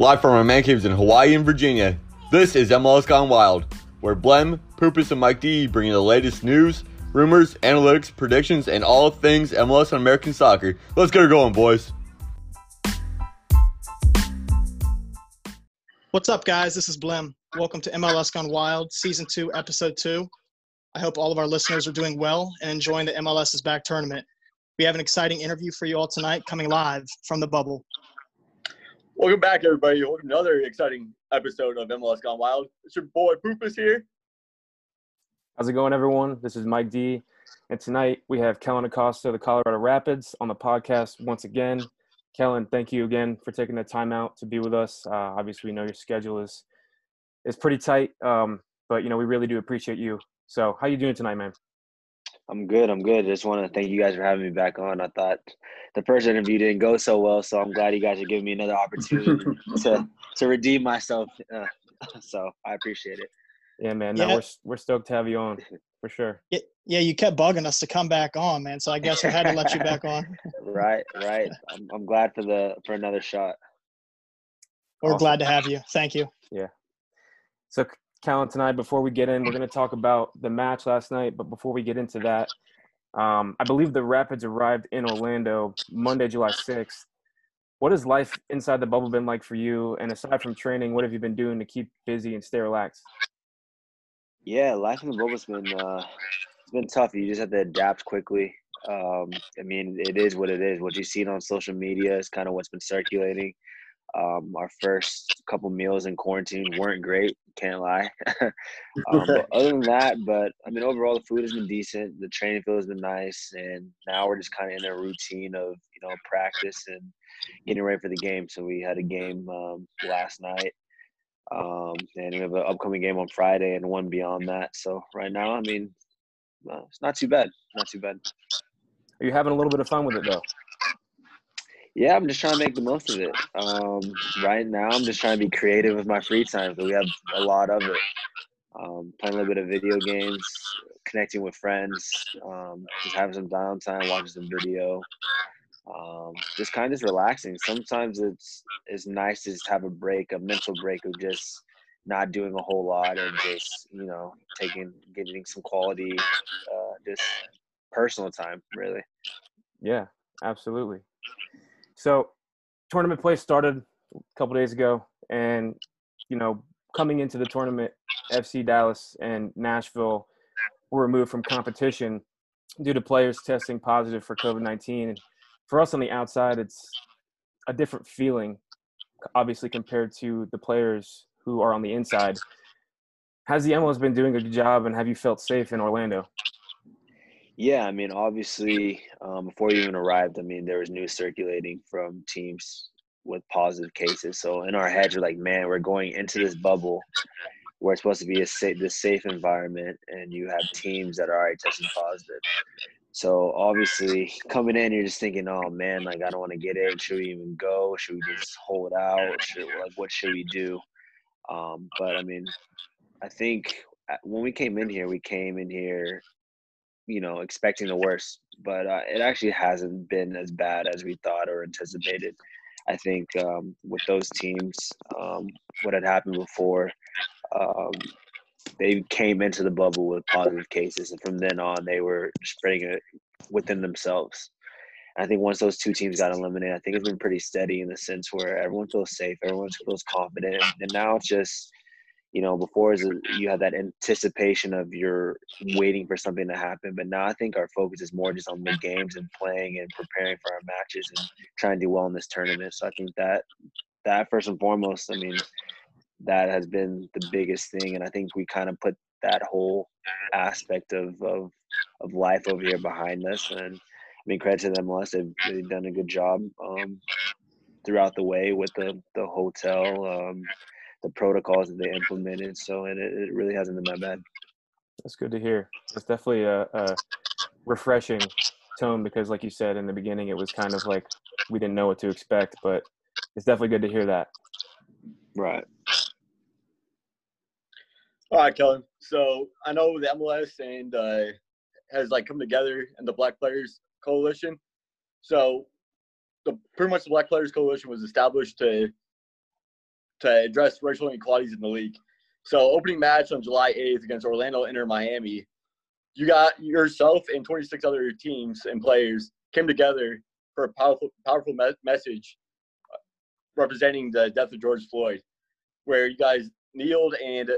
Live from our man caves in Hawaii and Virginia, this is MLS Gone Wild, where Blem, Poopus, and Mike D bring you the latest news, rumors, analytics, predictions, and all things MLS and American soccer. Let's get her going, boys. What's up, guys? This is Blem. Welcome to MLS Gone Wild, Season 2, Episode 2. I hope all of our listeners are doing well and enjoying the MLS's Back tournament. We have an exciting interview for you all tonight coming live from the bubble. Welcome back, everybody. Welcome to another exciting episode of MLS Gone Wild. It's your boy Poopus here. How's it going, everyone? This is Mike D. And tonight we have Kellyn Acosta, the Colorado Rapids, on the podcast once again. Kellyn, thank you again for taking the time out to be with us. Uh, obviously, we know your schedule is is pretty tight, um, but you know we really do appreciate you. So, how you doing tonight, man? I'm good. I'm good. I just want to thank you guys for having me back on. I thought the first interview didn't go so well, so I'm glad you guys are giving me another opportunity to to redeem myself. Uh, so I appreciate it. Yeah, man. No, yeah. we're we're stoked to have you on for sure. Yeah, yeah. You kept bugging us to come back on, man. So I guess we had to let you back on. right, right. I'm I'm glad for the for another shot. We're awesome. glad to have you. Thank you. Yeah. So Kellyn, tonight, before we get in, we're going to talk about the match last night. But before we get into that, um, I believe the Rapids arrived in Orlando Monday, July 6th. What has life inside the bubble been like for you? And aside from training, what have you been doing to keep busy and stay relaxed? Yeah, life in the bubble's been uh, it's been tough. You just have to adapt quickly. Um, I mean, it is what it is. What you've seen on social media is kind of what's been circulating. Um, our first couple meals in quarantine weren't great, can't lie. um, other than that, but I mean, overall, the food has been decent. The training field has been nice, and now we're just kind of in a routine of you know practice and getting ready for the game. So we had a game um, last night, um, and we have an upcoming game on Friday and one beyond that. So right now, I mean, uh, it's not too bad. Not too bad. Are you having a little bit of fun with it though? Yeah, I'm just trying to make the most of it. Um, right now, I'm just trying to be creative with my free time. So we have a lot of it. Um, playing a little bit of video games, connecting with friends, um, just having some downtime, watching some video, um, just kind of just relaxing. Sometimes it's it's nice to just have a break, a mental break of just not doing a whole lot and just you know taking getting some quality, uh, just personal time, really. Yeah, absolutely. So, tournament play started a couple days ago, and you know, coming into the tournament, FC Dallas and Nashville were removed from competition due to players testing positive for COVID nineteen. And For us on the outside, it's a different feeling, obviously compared to the players who are on the inside. Has the MLS been doing a good job, and have you felt safe in Orlando? Yeah, I mean, obviously, um, before you even arrived, I mean, there was news circulating from teams with positive cases. So in our heads, we're like, man, we're going into this bubble where it's supposed to be a safe, this safe environment, and you have teams that are already testing positive. So obviously, coming in, you're just thinking, oh man, like I don't want to get in. Should we even go? Should we just hold out? Should, like, what should we do? Um, but I mean, I think uh, when we came in here, we came in here you know expecting the worst, but uh, it actually hasn't been as bad as we thought or anticipated. I think um, with those teams, um, what had happened before, um, they came into the bubble with positive cases, and from then on, they were spreading it within themselves. I think once those two teams got eliminated, I think it's been pretty steady in the sense where everyone feels safe, everyone feels confident, and now it's just you know, before is you have that anticipation of you're waiting for something to happen, but now I think our focus is more just on the games and playing and preparing for our matches and trying to do well in this tournament. So I think that that first and foremost, I mean, that has been the biggest thing, and I think we kind of put that whole aspect of of of life over here behind us. And I mean, credit to them, MLS, they've, they've done a good job um, throughout the way with the the hotel. Um, the protocols that they implemented. So and it, it really hasn't been that bad. That's good to hear. It's definitely a, a refreshing tone because, like you said in the beginning, it was kind of like we didn't know what to expect, but it's definitely good to hear that. Right. All right, Kellyn. So I know the MLS and uh, has like come together and the Black Players Coalition. So the pretty much the Black Players Coalition was established to to address racial inequalities in the league. So, opening match on July 8th against Orlando Inter Miami, you got yourself and 26 other teams and players came together for a powerful, powerful me- message uh, representing the death of George Floyd, where you guys kneeled and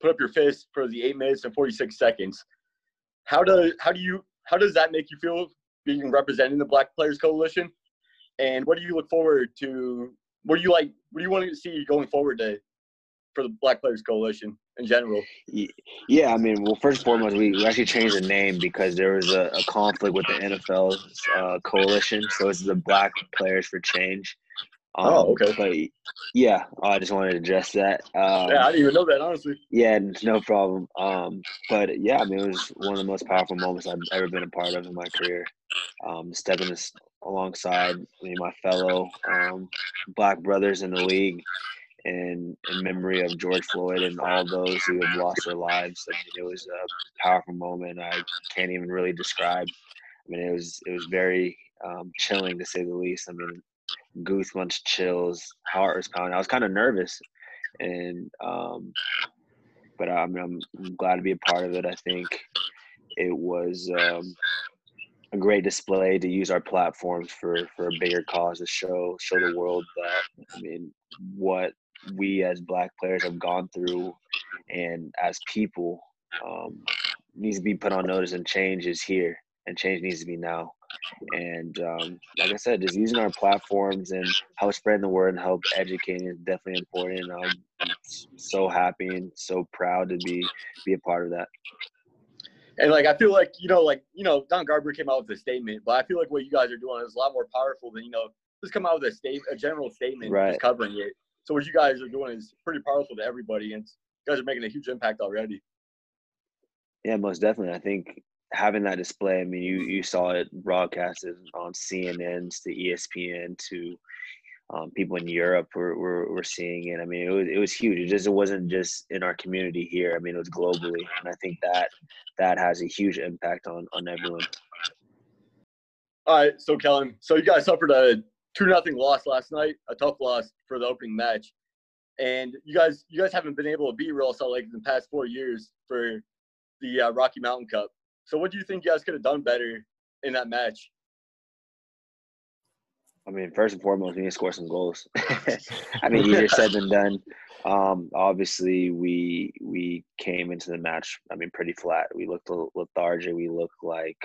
put up your fist for the eight minutes and 46 seconds. How do how do you how does that make you feel being representing the Black Players Coalition? And what do you look forward to? What do you like? What do you want to see going forward to for the Black Players Coalition in general? Yeah, I mean, well, first and foremost, we, we actually changed the name because there was a, a conflict with the NFL uh, coalition. So it's the Black Players for Change. Um, oh, okay. But yeah, I just wanted to address that. Um, yeah, I didn't even know that, honestly. Yeah, no problem. Um, but yeah, I mean, it was one of the most powerful moments I've ever been a part of in my career. Um, stepping this alongside mean, my fellow um, black brothers in the league and in memory of George Floyd and all those who have lost their lives. I mean, it was a powerful moment. I can't even really describe. I mean, it was it was very um, chilling to say the least. I mean, goosebumps, chills, heart was pounding. I was kind of nervous, and um, but I mean, I'm, I'm glad to be a part of it. I think it was um, a great display to use our platforms for for a bigger cause to show show the world that I mean what we as black players have gone through and as people um, needs to be put on notice and change is here and change needs to be now. And um, like i said just using our platforms and help spreading the word and help educating is definitely important. I'm so happy and so proud to be be a part of that and like I feel like you know, like you know, Don Garber came out with a statement, but I feel like what you guys are doing is a lot more powerful than you know, just come out with a state, a general statement, right. just covering it. So what you guys are doing is pretty powerful to everybody, and you guys are making a huge impact already. Yeah, most definitely. I think having that display. I mean, you you saw it broadcasted on CNNs to ESPN to um, people in Europe were, were, were seeing it. I mean, it was it was huge. It just it wasn't just in our community here. I mean, it was globally, and I think that that has a huge impact on on everyone. All right, so Kellyn, so you guys suffered a two nothing loss last night, a tough loss for the opening match, and you guys you guys haven't been able to beat Real Salt Lake in the past four years for the uh, Rocky Mountain Cup. So what do you think you guys could have done better in that match? I mean, first and foremost, we need to score some goals. I mean, easier said than done. Um, obviously, we we came into the match. I mean, pretty flat. We looked lethargic. We looked like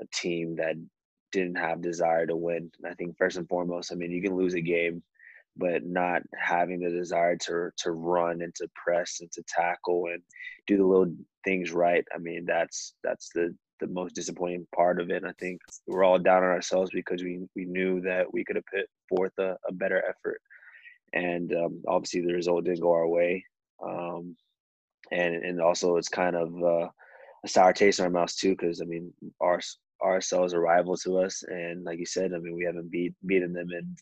a team that didn't have desire to win. And I think first and foremost, I mean, you can lose a game, but not having the desire to to run and to press and to tackle and do the little things right. I mean, that's that's the the most disappointing part of it. I think we're all down on ourselves because we we knew that we could have put forth a, a better effort, and um, obviously the result didn't go our way. Um, and and also it's kind of uh, a sour taste in our mouths too, because I mean our RSL is a rival to us, and like you said, I mean we haven't beat beaten them in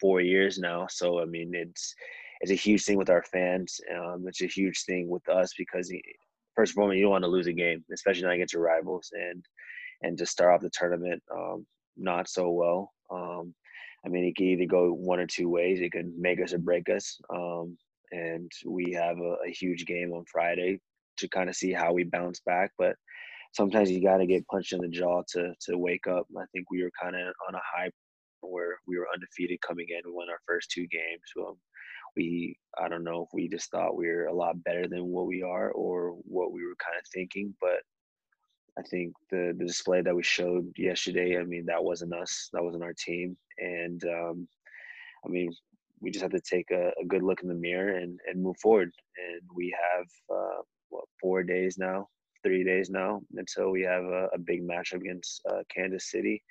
four years now. So I mean it's it's a huge thing with our fans. Um, it's a huge thing with us because first of all, you don't want to lose a game, especially not against your rivals, and and to start off the tournament um, not so well. Um, I mean, it can either go one or two ways. It can make us or break us. Um, and we have a, a, huge game on Friday to kind of see how we bounce back. But sometimes you got to get punched in the jaw to to wake up. I think we were kind of on a high where we were undefeated coming in. We won our first two games. We I don't know if we just thought we were a lot better than what we are or what we were kind of thinking, but I think the the display that we showed yesterday, I mean, that wasn't us, that wasn't our team, and um, I mean, we just have to take a, a, good look in the mirror and and move forward. And we have uh, what four days now, three days now until we have a, a big match against uh, Kansas City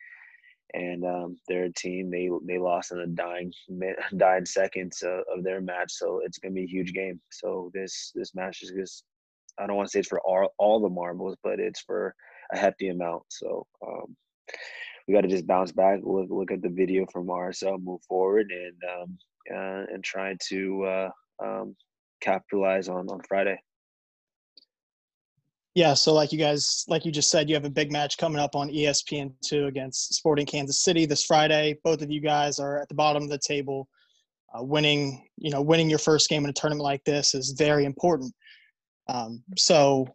and um, they're a team they they lost in the dying dying seconds of, of their match, so it's gonna be a huge game. So this this match is just I don't want to say it's for all all the marbles, but it's for a hefty amount. So um, we got to just bounce back, look look at the video from RSL, move forward, and um, uh, and try to uh, um, capitalize on on Friday. Yeah, so like you guys, like you just said, you have a big match coming up on ESPN two against Sporting Kansas City this Friday. Both of you guys are at the bottom of the table. Uh, winning, you know, winning your first game in a tournament like this is very important. Um, so,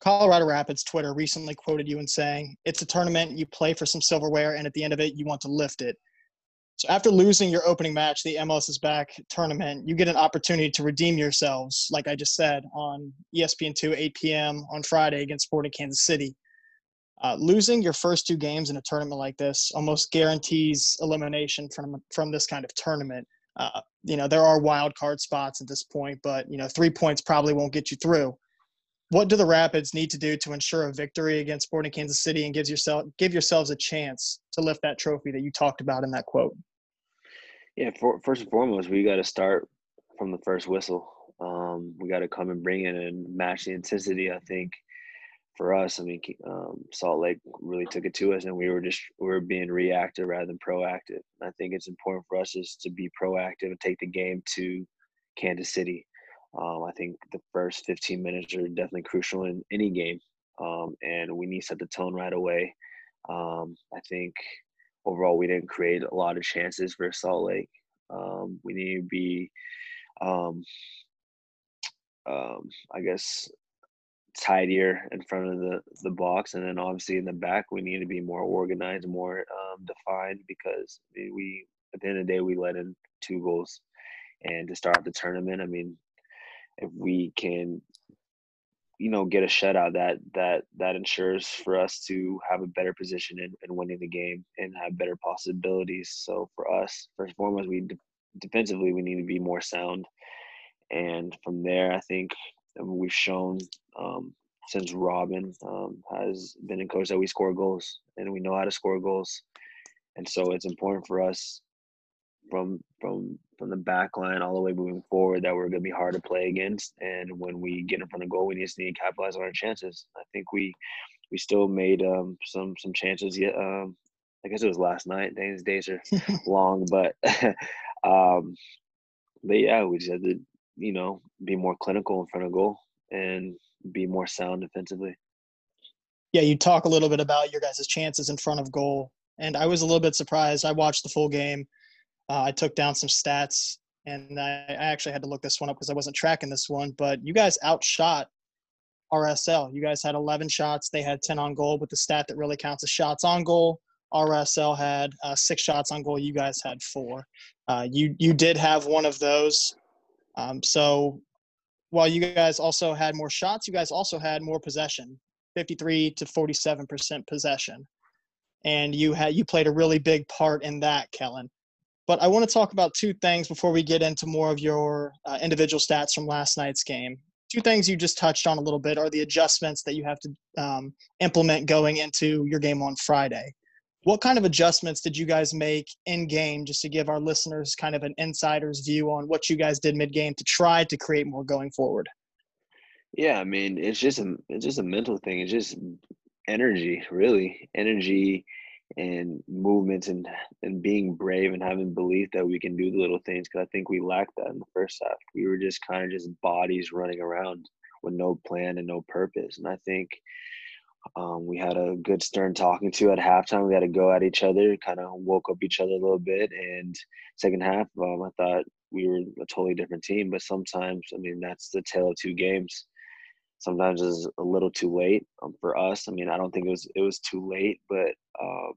Colorado Rapids Twitter recently quoted you in saying, "It's a tournament. You play for some silverware, and at the end of it, you want to lift it." So after losing your opening match, the MLS is back tournament, you get an opportunity to redeem yourselves, like I just said, on ESPN2, 8 p.m. on Friday against Sporting Kansas City. Uh, losing your first two games in a tournament like this almost guarantees elimination from from this kind of tournament. Uh, you know there are wild card spots at this point, but you know three points probably won't get you through. What do the Rapids need to do to ensure a victory against Sporting Kansas City and gives yourself give yourselves a chance to lift that trophy that you talked about in that quote? Yeah, for, first and foremost, we got to start from the first whistle. Um, we got to come and bring in and match the intensity. I think for us, I mean, um, Salt Lake really took it to us, and we were just we were being reactive rather than proactive. I think it's important for us is to be proactive and take the game to Kansas City. Um, I think the first 15 minutes are definitely crucial in any game, um, and we need to set the tone right away. Um, I think overall we didn't create a lot of chances for Salt Lake. Um, we need to be, um, um, I guess, tidier in front of the the box, and then obviously in the back we need to be more organized, more defined because we at the end of the day we let in two goals, and to start the tournament, I mean, if we can you know get a shutout that that that ensures for us to have a better position in, in winning the game and have better possibilities. So for us first and foremost we de- defensively we need to be more sound. And from there i think we've shown um, since robin um, has been in coach that we score goals and we know how to score goals. And so it's important for us from from from the back line all the way moving forward that we're going to be hard to play against. And when we get in front of goal, we just need to capitalize on our chances. I think we we still made um, some some chances. Yet um, I guess it was last night. These days are long, but um, but yeah, we just had to you know be more clinical in front of goal and be more sound defensively. Yeah, you talk a little bit about your guys' chances in front of goal, and I was a little bit surprised. I watched the full game uh, I took down some stats, and I, I actually had to look this one up because I wasn't tracking this one. But you guys outshot RSL. You guys had 11 shots. They had 10 on goal, but the stat that really counts is shots on goal. RSL had uh, six shots on goal. You guys had four. Uh, you you did have one of those. Um, so while you guys also had more shots, you guys also had more possession, 53 to 47 percent possession, and you had you played a really big part in that, Kellyn. But I want to talk about two things before we get into more of your uh, individual stats from last night's game. Two things you just touched on a little bit are the adjustments that you have to um, implement going into your game on Friday. What kind of adjustments did you guys make in game just to give our listeners kind of an insider's view on what you guys did mid game to try to create more going forward? Yeah, I mean, it's just a it's just a mental thing. It's just energy, really. Energy and movements and and being brave and having belief that we can do the little things because I think we lacked that in the first half. We were just kind of just bodies running around with no plan and no purpose. And I think um, we had a good stern talking to at halftime. We had to go at each other, kind of woke up each other a little bit. And second half, um, I thought we were a totally different team. But sometimes, I mean, that's the tale of two games sometimes is a little too late um, for us. I mean, I don't think it was it was too late, but um,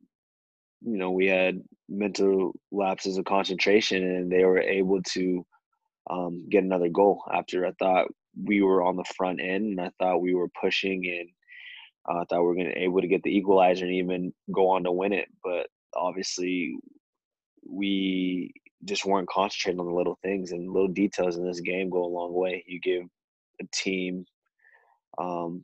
you know, we had mental lapses of concentration, and they were able to um, get another goal after I thought we were on the front end, and I thought we were pushing, and uh, I thought we were going to able to get the equalizer and even go on to win it. But obviously, we just weren't concentrating on the little things and little details in this game go a long way. You give a team um,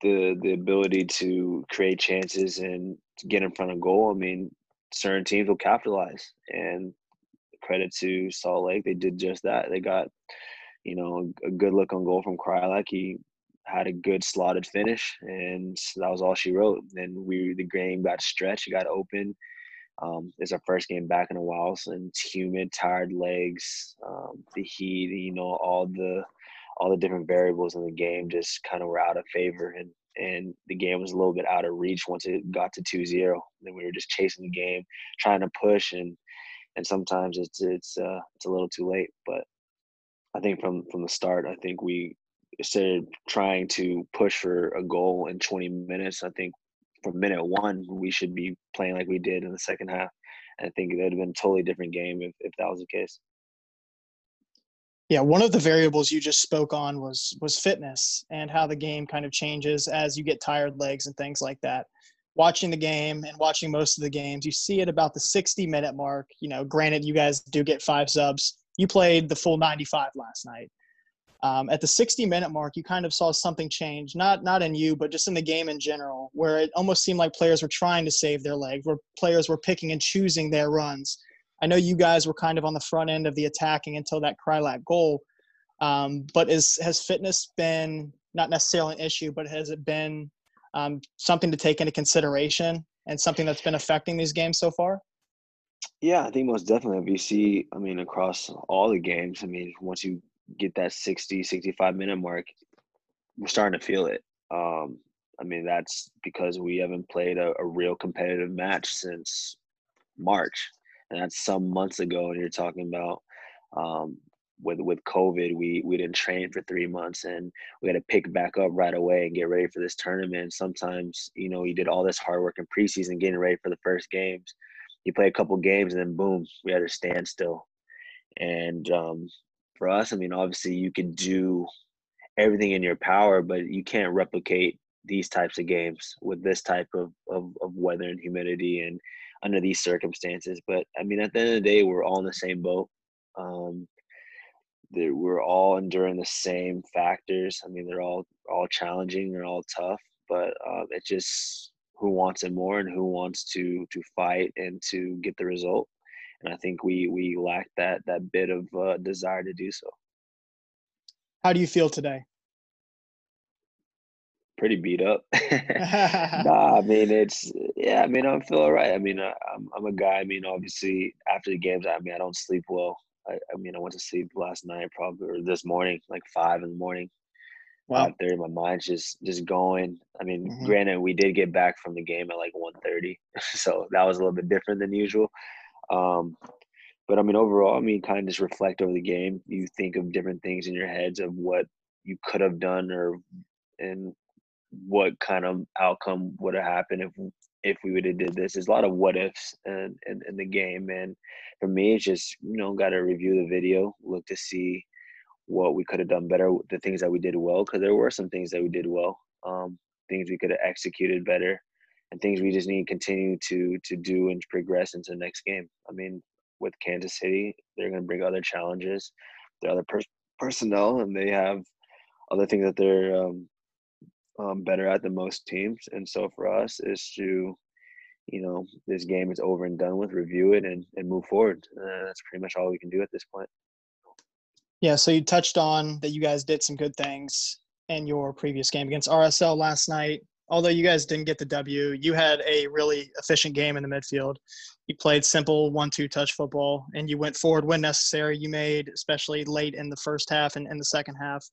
the the ability to create chances and get in front of goal. I mean, certain teams will capitalize, and credit to Salt Lake, they did just that. They got you know a good look on goal from Kreilach. He had a good slotted finish, and that was all she wrote. Then we the game got stretched, got open. Um, it's our first game back in a while, so it's humid, tired legs, um, the heat, you know, all the all the different variables in the game just kind of were out of favor and and the game was a little bit out of reach once it got to 2-0 then we were just chasing the game trying to push and and sometimes it's it's uh, it's a little too late. But I think from from the start, I think we started trying to push for a goal in 20 minutes. I think from minute one, we should be playing like we did in the second half. And I think it would have been a totally different game if, if that was the case. Yeah, one of the variables you just spoke on was was fitness and how the game kind of changes as you get tired legs and things like that. Watching the game and watching most of the games, you see it about the 60 minute mark. You know, granted, you guys do get five subs. You played the full 95 last night. Um, at the 60 minute mark, you kind of saw something change, not not in you, but just in the game in general, where it almost seemed like players were trying to save their legs, where players were picking and choosing their runs. I know you guys were kind of on the front end of the attacking until that Kreilach goal, um, but is has fitness been not necessarily an issue, but has it been um, something to take into consideration and something that's been affecting these games so far? Yeah, I think most definitely. If you see, I mean, across all the games, I mean, once you get that 60, 65 minute mark, we're starting to feel it. Um, I mean, that's because we haven't played a, a, real competitive match since March. And that's some months ago. And you're talking about um, with with COVID, we we didn't train for three months, and we had to pick back up right away and get ready for this tournament. Sometimes, you know, you did all this hard work in preseason, getting ready for the first games. You play a couple games, and then boom, we had to stand still. And um, for us, I mean, obviously you can do everything in your power, but you can't replicate these types of games with this type of, of, of weather and humidity and under these circumstances. But I mean, at the end of the day, we're all in the same boat. Um, we're all enduring the same factors. I mean, they're all all challenging, they're all tough, but uh, it's just who wants it more and who wants to to fight and to get the result and I think we we lack that that bit of uh, desire to do so. How do you feel today? Pretty beat up. nah, I mean it's yeah. I mean I'm feeling right. I mean I, am I'm a guy. I mean obviously after the games, I mean I don't sleep well. I, I mean I went to sleep last night probably or this morning like five in the morning. Wow. Five thirty. My mind's just just going. I mean, mm-hmm. granted, we did get back from the game at like 1.30, so that was a little bit different than usual. Um, but I mean, overall, I mean, kind of just reflect over the game. You think of different things in your heads of what you could have done or and what kind of outcome would have happened if if we would have did this. There's a lot of what ifs in, in, in the game, and for me, it's just you know got to review the video, look to see what we could have done better, the things that we did well, because there were some things that we did well, um, things we could have executed better, and things we just need to continue to to do and progress into the next game. I mean, with Kansas City, they're going to bring other challenges, their other per- personnel, and they have other things that they're um, um, better at than most teams. And so for us is to, you know, this game is over and done with, review it and, and move forward. Uh, that's pretty much all we can do at this point. Yeah. So you touched on that you guys did some good things in your previous game against RSL last night although you guys didn't get the W, you had a really efficient game in the midfield. You played simple one-two touch football, and you went forward when necessary. You made, especially late in the first half and in the second half,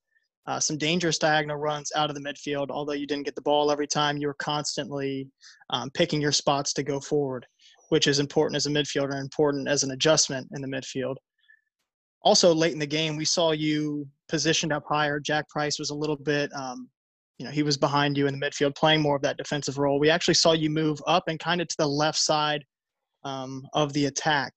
uh, some dangerous diagonal runs out of the midfield. Although you didn't get the ball every time, you were constantly um, picking your spots to go forward, which is important as a midfielder, and important as an adjustment in the midfield. Also, late in the game, we saw you positioned up higher. Jack Price was a little bit um, you know, he was behind you in the midfield, playing more of that defensive role. We actually saw you move up and kind of to the left side um, of the attack.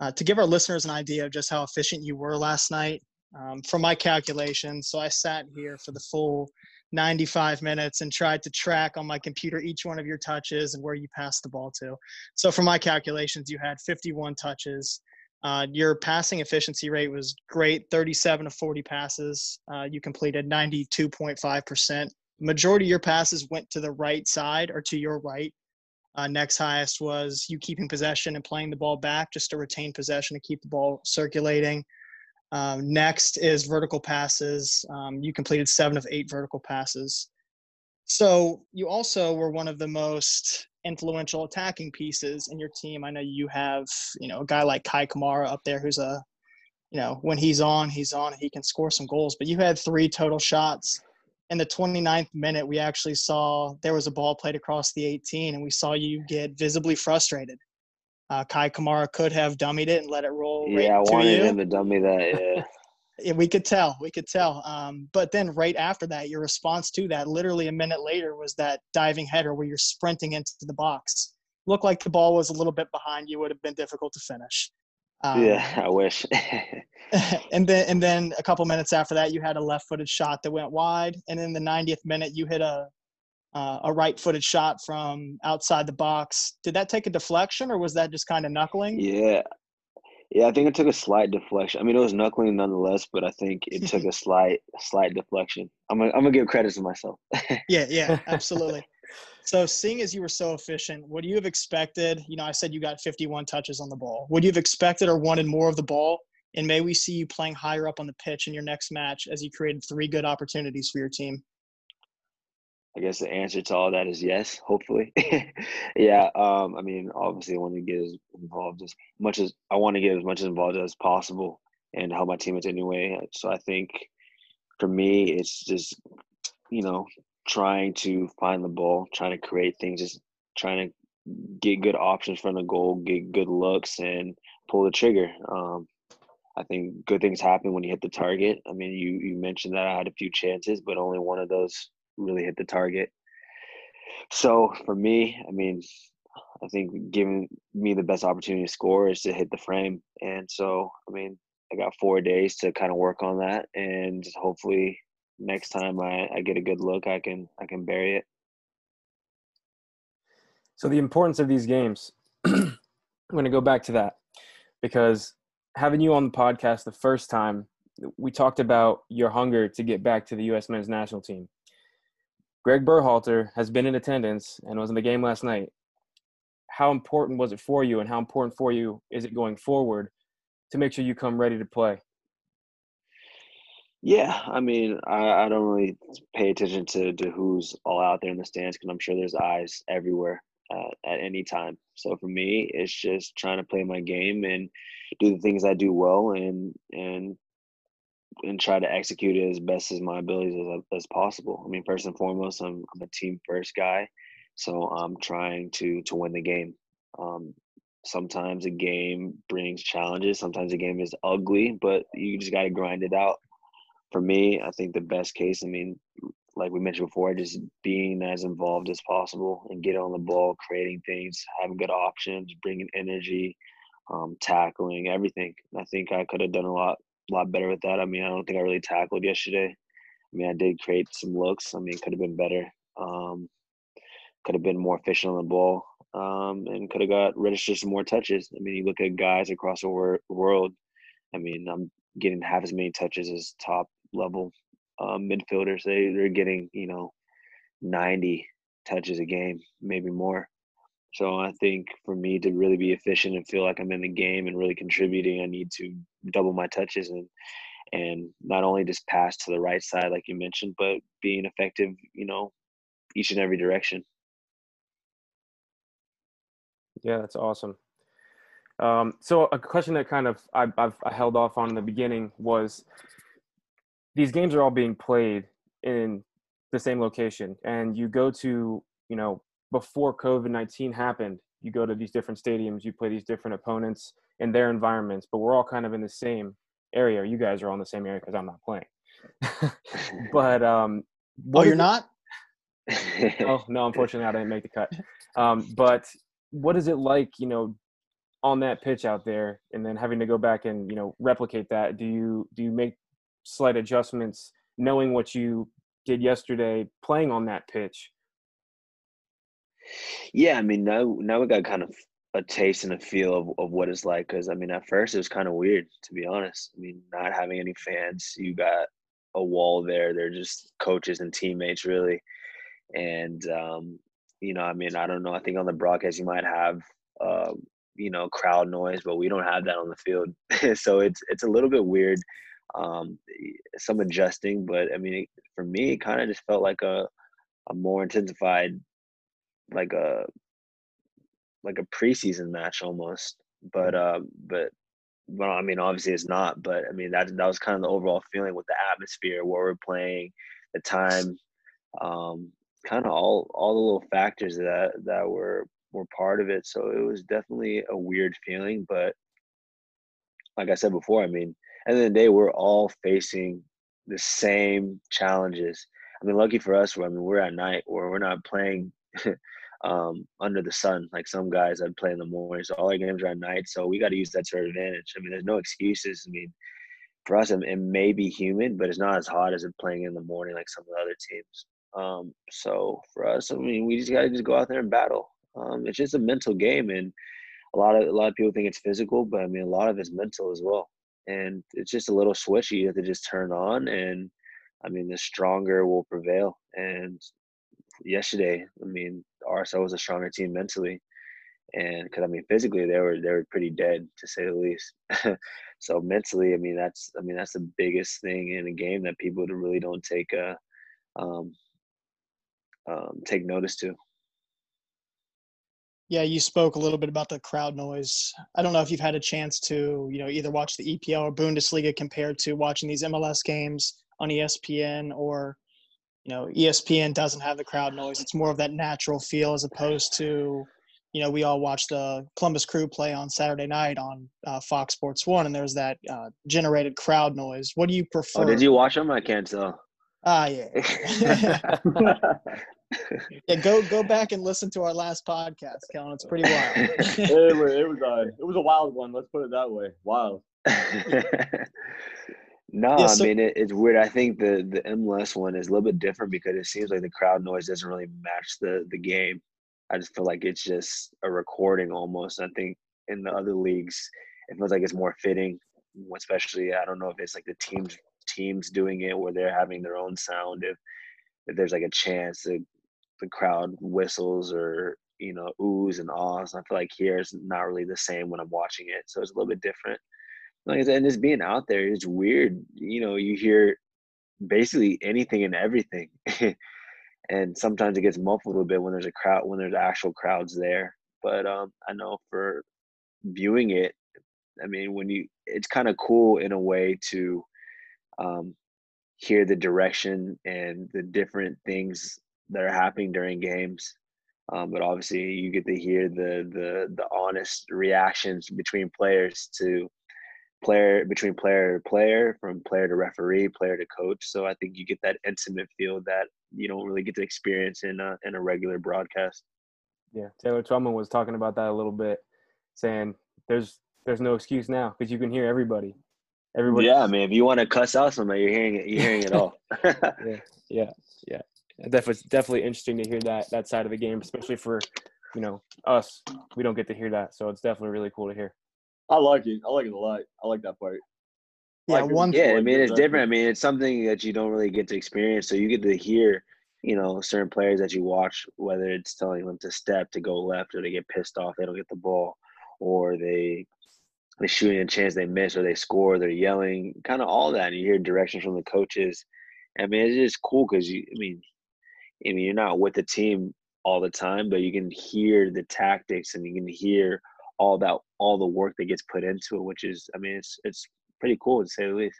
Uh, to give our listeners an idea of just how efficient you were last night, um, from my calculations, so I sat here for the full 95 minutes and tried to track on my computer each one of your touches and where you passed the ball to. So, from my calculations, you had 51 touches. Uh, your passing efficiency rate was great 37 to 40 passes. Uh, you completed 92.5%. Majority of your passes went to the right side or to your right. Uh, next highest was you keeping possession and playing the ball back just to retain possession to keep the ball circulating. Um, next is vertical passes. Um, you completed seven of eight vertical passes. So you also were one of the most influential attacking pieces in your team. I know you have, you know, a guy like Kei Kamara up there who's a, you know, when he's on, he's on, he can score some goals. But you had three total shots. In the 29th minute, we actually saw there was a ball played across the 18, and we saw you get visibly frustrated. Uh, Kei Kamara could have dummied it and let it roll. Right yeah, I to wanted you. him to dummy that. Yeah. Yeah, we could tell. We could tell. Um, but then right after that, your response to that, literally a minute later, was that diving header where you're sprinting into the box. Looked like the ball was a little bit behind you. Would have been difficult to finish. Um, yeah, I wish. and then and then a couple minutes after that, you had a left-footed shot that went wide, and in the 90th minute, you hit a uh, a right-footed shot from outside the box. Did that take a deflection, or was that just kind of knuckling? yeah. Yeah, I think it took a slight deflection. I mean, it was knuckling nonetheless, but I think it took a slight, slight deflection. I'm gonna, I'm gonna give credit to myself. Yeah, yeah, absolutely. so, seeing as you were so efficient, would you have expected? You know, I said you got 51 touches on the ball. Would you have expected or wanted more of the ball? And may we see you playing higher up on the pitch in your next match as you created three good opportunities for your team? I guess the answer to all that is yes, hopefully. yeah, um, I mean, obviously, I want to get as involved as much as I want to get as much as involved as possible and help my teammates anyway. So I think for me, it's just you know trying to find the ball, trying to create things, just trying to get good options from the goal, get good looks, and pull the trigger. Um, I think good things happen when you hit the target. I mean, you you mentioned that I had a few chances, but only one of those really hit the target. So for me, I mean, I think giving me the best opportunity to score is to hit the frame. And so, I mean, I got four days to kind of work on that, and hopefully next time I, I get a good look, I can I can bury it. So the importance of these games, I'm going to go back to that because having you on the podcast the first time, we talked about your hunger to get back to the U.S. men's national team. Greg Berhalter has been in attendance and was in the game last night. How important was it for you, and how important for you is it going forward to make sure you come ready to play? Yeah, I mean, I, I don't really pay attention to, to who's all out there in the stands because I'm sure there's eyes everywhere uh, at any time. So for me, it's just trying to play my game and do the things I do well and and and try to execute it as best as my abilities as, as possible. I mean, first and foremost, I'm, I'm a team first guy, so I'm trying to to win the game. Um, sometimes a game brings challenges. Sometimes a game is ugly, but you just got to grind it out. For me, I think the best case. I mean, like we mentioned before, just being as involved as possible and get on the ball, creating things, having good options, bringing energy, um, tackling, everything. I think I could have done a lot a lot better with that. I mean, I don't think I really tackled yesterday. I mean, I did create some looks. I mean, could have been better. Um, could have been more efficient on the ball, um, and could have got registered some more touches. I mean, you look at guys across the wor- world. I mean, I'm getting half as many touches as top level um, midfielders. They they're getting you know 90 touches a game, maybe more. So I think for me to really be efficient and feel like I'm in the game and really contributing, I need to double my touches and and not only just pass to the right side like you mentioned, but being effective, you know, each and every direction. Yeah, that's awesome. Um, so a question that kind of I, I've I held off on in the beginning was these games are all being played in the same location, and you go to you know before COVID nineteen happened, you go to these different stadiums, you play these different opponents in their environments, but we're all kind of in the same area. You guys are all in the same area because I'm not playing. but um, oh, you're not. oh no, unfortunately, I didn't make the cut. Um, but what is it like, you know, on that pitch out there, and then having to go back and you know replicate that? Do you do you make slight adjustments, knowing what you did yesterday, playing on that pitch? Yeah, I mean now now we got kind of a taste and a feel of, of what it's like because I mean at first it was kind of weird to be honest. I mean not having any fans, you got a wall there. They're just coaches and teammates really, and um, you know I mean I don't know. I think on the broadcast you might have uh, you know crowd noise, but we don't have that on the field, so it's it's a little bit weird. Um, some adjusting, but I mean it, for me it kind of just felt like a a more intensified like a like a preseason match almost. But uh, but well, I mean, obviously it's not. But I mean, that that was kind of the overall feeling with the atmosphere, where we're playing, the time, um, kind of all all the little factors that that were were part of it. So it was definitely a weird feeling. But like I said before, I mean, at the end of the day, we're all facing the same challenges. I mean, lucky for us, I mean, we're at night where we're not playing um, under the sun like some guys that play in the morning. So all our games are at night. So we got to use that to our advantage. I mean, there's no excuses. I mean, for us, it, may be humid, but it's not as hot as it playing in the morning like some of the other teams. Um, so for us, I mean, we just got to just go out there and battle. Um, it's just a mental game, and a lot of a lot of people think it's physical, but I mean, a lot of it's mental as well. And it's just a little switch you have to just turn on, and I mean, the stronger will prevail. And yesterday, I mean, RSL was a stronger team mentally, and because I mean, physically they were they were pretty dead to say the least. so mentally, I mean, that's I mean that's the biggest thing in a game that people really don't take uh, um, um, take notice to. Yeah, you spoke a little bit about the crowd noise. I don't know if you've had a chance to, you know, either watch the EPL or Bundesliga compared to watching these MLS games on ESPN or, you know, ESPN doesn't have the crowd noise. It's more of that natural feel as opposed to, you know, we all watched the Columbus Crew play on Saturday night on uh, Fox Sports One, and there's that uh, generated crowd noise. What do you prefer? Oh, did you watch them? I can't tell. Ah, yeah. yeah, go go back and listen to our last podcast, Kellyn. It's pretty wild. it, was, it was a it was a wild one. Let's put it that way. Wild. no, yeah, so, I mean it, it's weird. I think the the MLS one is a little bit different because it seems like the crowd noise doesn't really match the the game. I just feel like it's just a recording almost. I think in the other leagues, it feels like it's more fitting, especially I don't know if it's like the teams teams doing it where they're having their own sound. If if there's like a chance that the crowd whistles or you know oohs and ahs. I feel like here it's not really the same when I'm watching it, so it's a little bit different. Like I said, and just being out there is weird. You know, you hear basically anything and everything, and sometimes it gets muffled a bit when there's a crowd when there's actual crowds there. But um, I know for viewing it, I mean, when you it's kind of cool in a way to um, hear the direction and the different things that are happening during games. Um, but obviously, you get to hear the the the honest reactions between players to player between player to player, from player to referee, player to coach. So I think you get that intimate feel that you don't really get to experience in a, in a regular broadcast. Yeah, Taylor Twellman was talking about that a little bit, saying there's there's no excuse now because you can hear everybody. Everybody. Yeah, I mean, if you want to cuss out somebody, you're hearing it. You're hearing it all. yeah, yeah, yeah. Definitely, definitely interesting to hear that that side of the game, especially for you know us. We don't get to hear that, so it's definitely really cool to hear. I like it. I like it a lot. I like that part. Yeah, like one. Yeah, I mean, it's different. I mean, it's something that you don't really get to experience, so you get to hear you know, certain players that you watch, whether it's telling them to step, to go left, or they get pissed off, they don't get the ball, or they they're shooting a chance they miss or they score, they're yelling, kind of all that. And you hear directions from the coaches. I mean, it's just cool because you, I mean, I mean, you're not with the team all the time, but you can hear the tactics and you can hear all that, all the work that gets put into it, which is, I mean, it's it's pretty cool to say the least.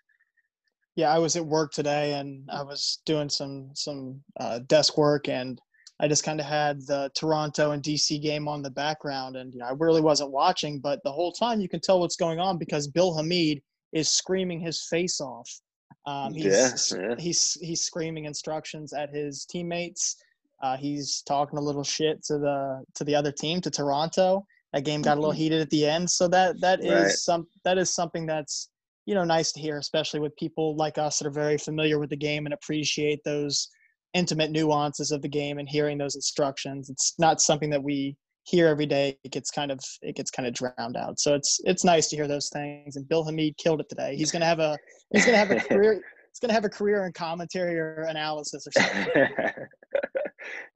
Yeah, I was at work today and I was doing some some uh, desk work and I just kind of had the Toronto and DC game on the background, and you know, I really wasn't watching, but the whole time you can tell what's going on because Bill Hamid is screaming his face off. Um, he's, yeah, yeah. he's he's screaming instructions at his teammates. Uh, he's talking a little shit to the to the other team, to Toronto. That game got a little mm-hmm. heated at the end, so that that is right. some that is something that's you know nice to hear, especially with people like us that are very familiar with the game and appreciate those intimate nuances of the game and hearing those instructions. It's not something that we hear every day. It gets kind of it gets kind of drowned out. So it's it's nice to hear those things. And Bill Hamid killed it today. He's gonna have a he's gonna have a career. He's gonna have a career in commentary or analysis or something.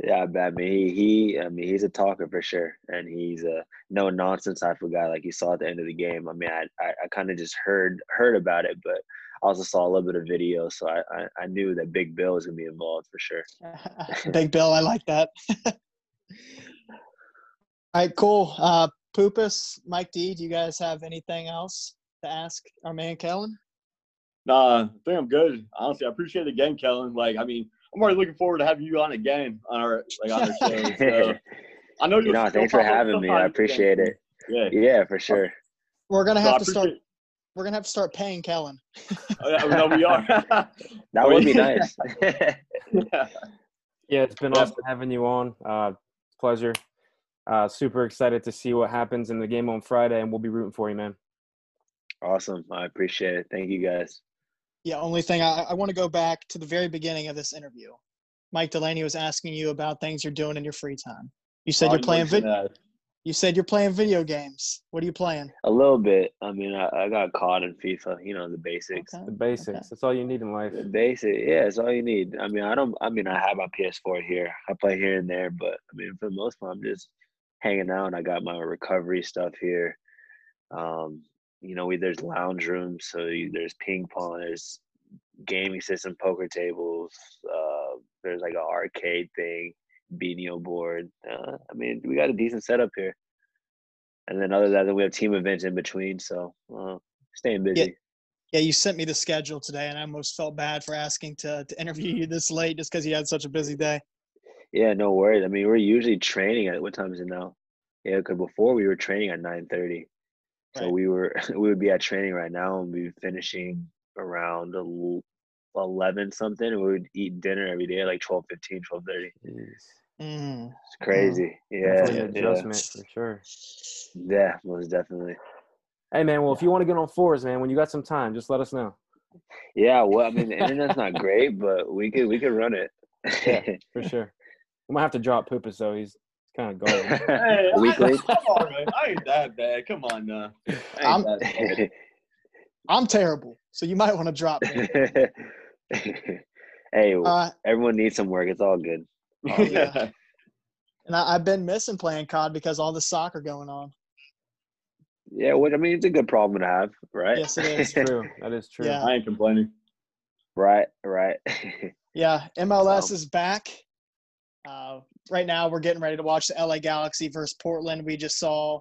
yeah, I mean he, he I mean he's a talker for sure, and he's a no nonsense type of guy. Like you saw at the end of the game. I mean, I I, I kind of just heard heard about it, but I also saw a little bit of video, so I, I, I knew that Big Bill was gonna be involved for sure. Big Bill, I like that. All right, cool. Uh, Poopus, Mike D, do you guys have anything else to ask our man Kellyn? Nah, I think I'm good. Honestly, I appreciate the game, Kellyn. Like, I mean, I'm already looking forward to having you on again on our like on our show. So, I know You know, thanks for having me. I appreciate it. Yeah. Yeah, for sure. We're gonna So have to start. appreciate- We're gonna have to start paying Kellyn. Oh, yeah, no, we are. That would be nice. yeah. Yeah, it's been awesome having you on. Uh, pleasure. Uh, super excited to see what happens in the game on Friday, and we'll be rooting for you, man. awesome. I appreciate it. Thank you guys. Yeah. Only thing I, I want to go back to the very beginning of this interview. Mike Delaney was asking you about things you're doing in your free time. You said you're playing. vid- you said you're playing video games. What are you playing? A little bit. I mean, I, I got caught in FIFA. You know the basics. Okay. The basics. That's all you need in life. The basic, yeah, it's all you need. I mean, I don't. I mean, I have my PS4 here. I play here and there, but I mean, for the most part, I'm just hanging out. I got my recovery stuff here. Um, you know, we there's lounge rooms, so you, there's ping pong, there's gaming system, poker tables. Uh, there's like an arcade thing, Benio board. Uh, I mean, we got a decent setup here. And then other than that, we have team events in between. So uh, staying busy. Yeah, you sent me the schedule today, and I almost felt bad for asking to to interview you this late just because you had such a busy day. Yeah, no worries. I mean, we're usually training at what time is it now? Yeah, because before we were training at nine thirty, so we were we would be at training right now and we'd be finishing around eleven something, and we would eat dinner every day at like 12, 15, 12, 30. Mm. It's crazy. Yeah, Definitely an yeah, adjustment for sure. yeah, most definitely. Hey, man. Well, if you want to get on fours, man, when you got some time, just let us know. Yeah, well, I mean, the internet's not great, but we could we could run it. For sure. We might have to drop Poopus though. He's kind of garbage. Hey, A week I, late. Come on, man. I ain't that bad. Come on, now. I ain't I'm- I'm terrible, so you might want to drop me. hey, Uh, everyone needs some work. It's all good. Oh, yeah. and I, I've been missing playing COD because all the soccer going on. Yeah, what I mean, it's a good problem to have, right? Yes, it is. true. That is true. Yeah. I ain't complaining. right, right. Yeah, MLS Wow. is back. Uh, right now, we're getting ready to watch the LA Galaxy versus Portland. We just saw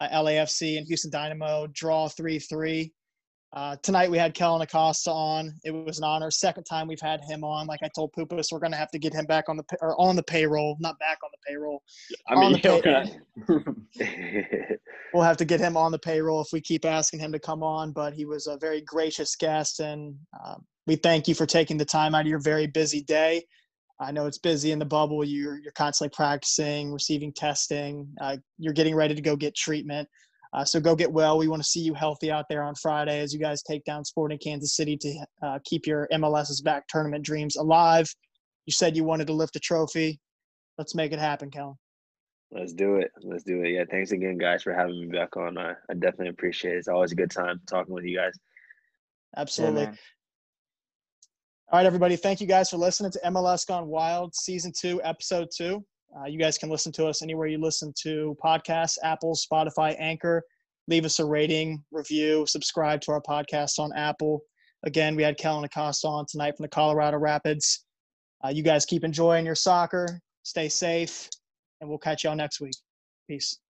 uh, LAFC and Houston Dynamo draw 3 3. Uh, tonight, we had Kellyn Acosta on. It was an honor. Second time we've had him on. Like I told Poopus, we're going to have to get him back on the or on the payroll, not back on the payroll. I mean, okay. We'll have to get him on the payroll if we keep asking him to come on. But he was a very gracious guest, and um, we thank you for taking the time out of your very busy day. I know it's busy in the bubble. You're you're constantly practicing, receiving testing. Uh, you're getting ready to go get treatment. Uh, so go get well. We want to see you healthy out there on Friday as you guys take down Sporting Kansas City to uh, keep your MLS's back tournament dreams alive. You said you wanted to lift a trophy. Let's make it happen, Kellyn. Let's do it. Let's do it. Yeah, thanks again, guys, for having me back on. I, I definitely appreciate it. It's always a good time talking with you guys. Absolutely. man. All right, everybody. Thank you guys for listening to MLS Gone Wild, Season 2, Episode 2. Uh, you guys can listen to us anywhere you listen to podcasts Apple, Spotify, Anchor. Leave us a rating, review, subscribe to our podcast on Apple. Again, we had Kellyn Acosta on tonight from the Colorado Rapids. Uh, you guys keep enjoying your soccer, stay safe, and we'll catch y'all next week. Peace.